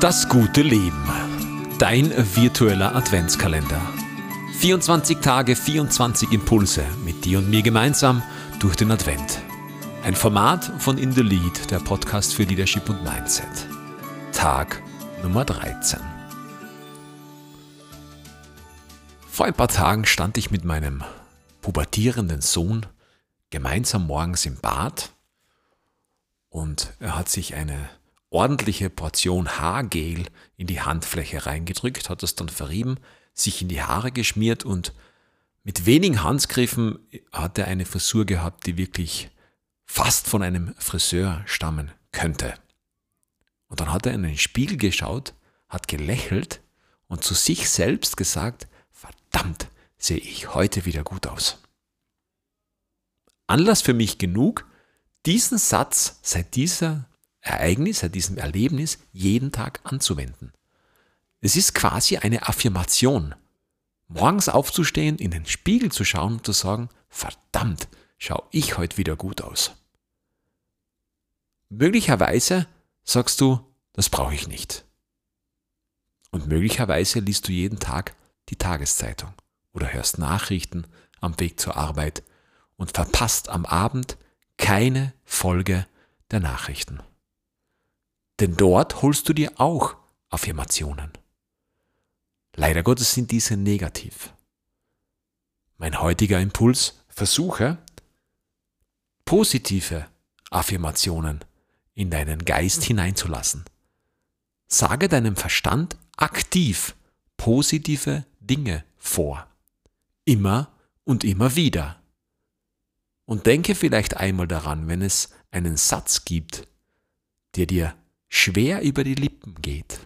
Das gute Leben. Dein virtueller Adventskalender. 24 Tage, 24 Impulse mit dir und mir gemeinsam durch den Advent. Ein Format von In the Lead, der Podcast für Leadership und Mindset. Tag Nummer 13. Vor ein paar Tagen stand ich mit meinem pubertierenden Sohn gemeinsam morgens im Bad und er hat sich eine ordentliche Portion Haargel in die Handfläche reingedrückt, hat das dann verrieben, sich in die Haare geschmiert und mit wenigen Handgriffen hat er eine Frisur gehabt, die wirklich fast von einem Friseur stammen könnte. Und dann hat er in den Spiegel geschaut, hat gelächelt und zu sich selbst gesagt, verdammt, sehe ich heute wieder gut aus. Anlass für mich genug, diesen Satz seit dieser Ereignis, seit diesem Erlebnis jeden Tag anzuwenden. Es ist quasi eine Affirmation. Morgens aufzustehen, in den Spiegel zu schauen und zu sagen, verdammt, schau ich heute wieder gut aus. Möglicherweise sagst du, das brauche ich nicht. Und möglicherweise liest du jeden Tag die Tageszeitung oder hörst Nachrichten am Weg zur Arbeit und verpasst am Abend keine Folge der Nachrichten. Denn dort holst du dir auch Affirmationen. Leider Gottes sind diese negativ. Mein heutiger Impuls, versuche positive Affirmationen in deinen Geist hineinzulassen. Sage deinem Verstand aktiv positive Dinge vor. Immer und immer wieder. Und denke vielleicht einmal daran, wenn es einen Satz gibt, der dir schwer über die Lippen geht,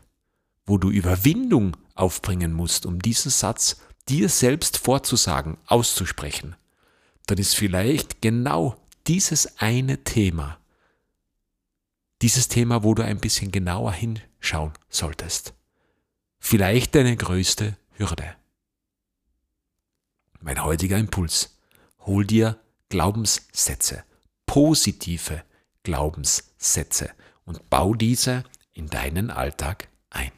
wo du Überwindung aufbringen musst, um diesen Satz dir selbst vorzusagen, auszusprechen, dann ist vielleicht genau dieses eine Thema, dieses Thema, wo du ein bisschen genauer hinschauen solltest. Vielleicht deine größte Hürde. Mein heutiger Impuls. Hol dir Glaubenssätze, positive Glaubenssätze und bau diese in deinen Alltag ein.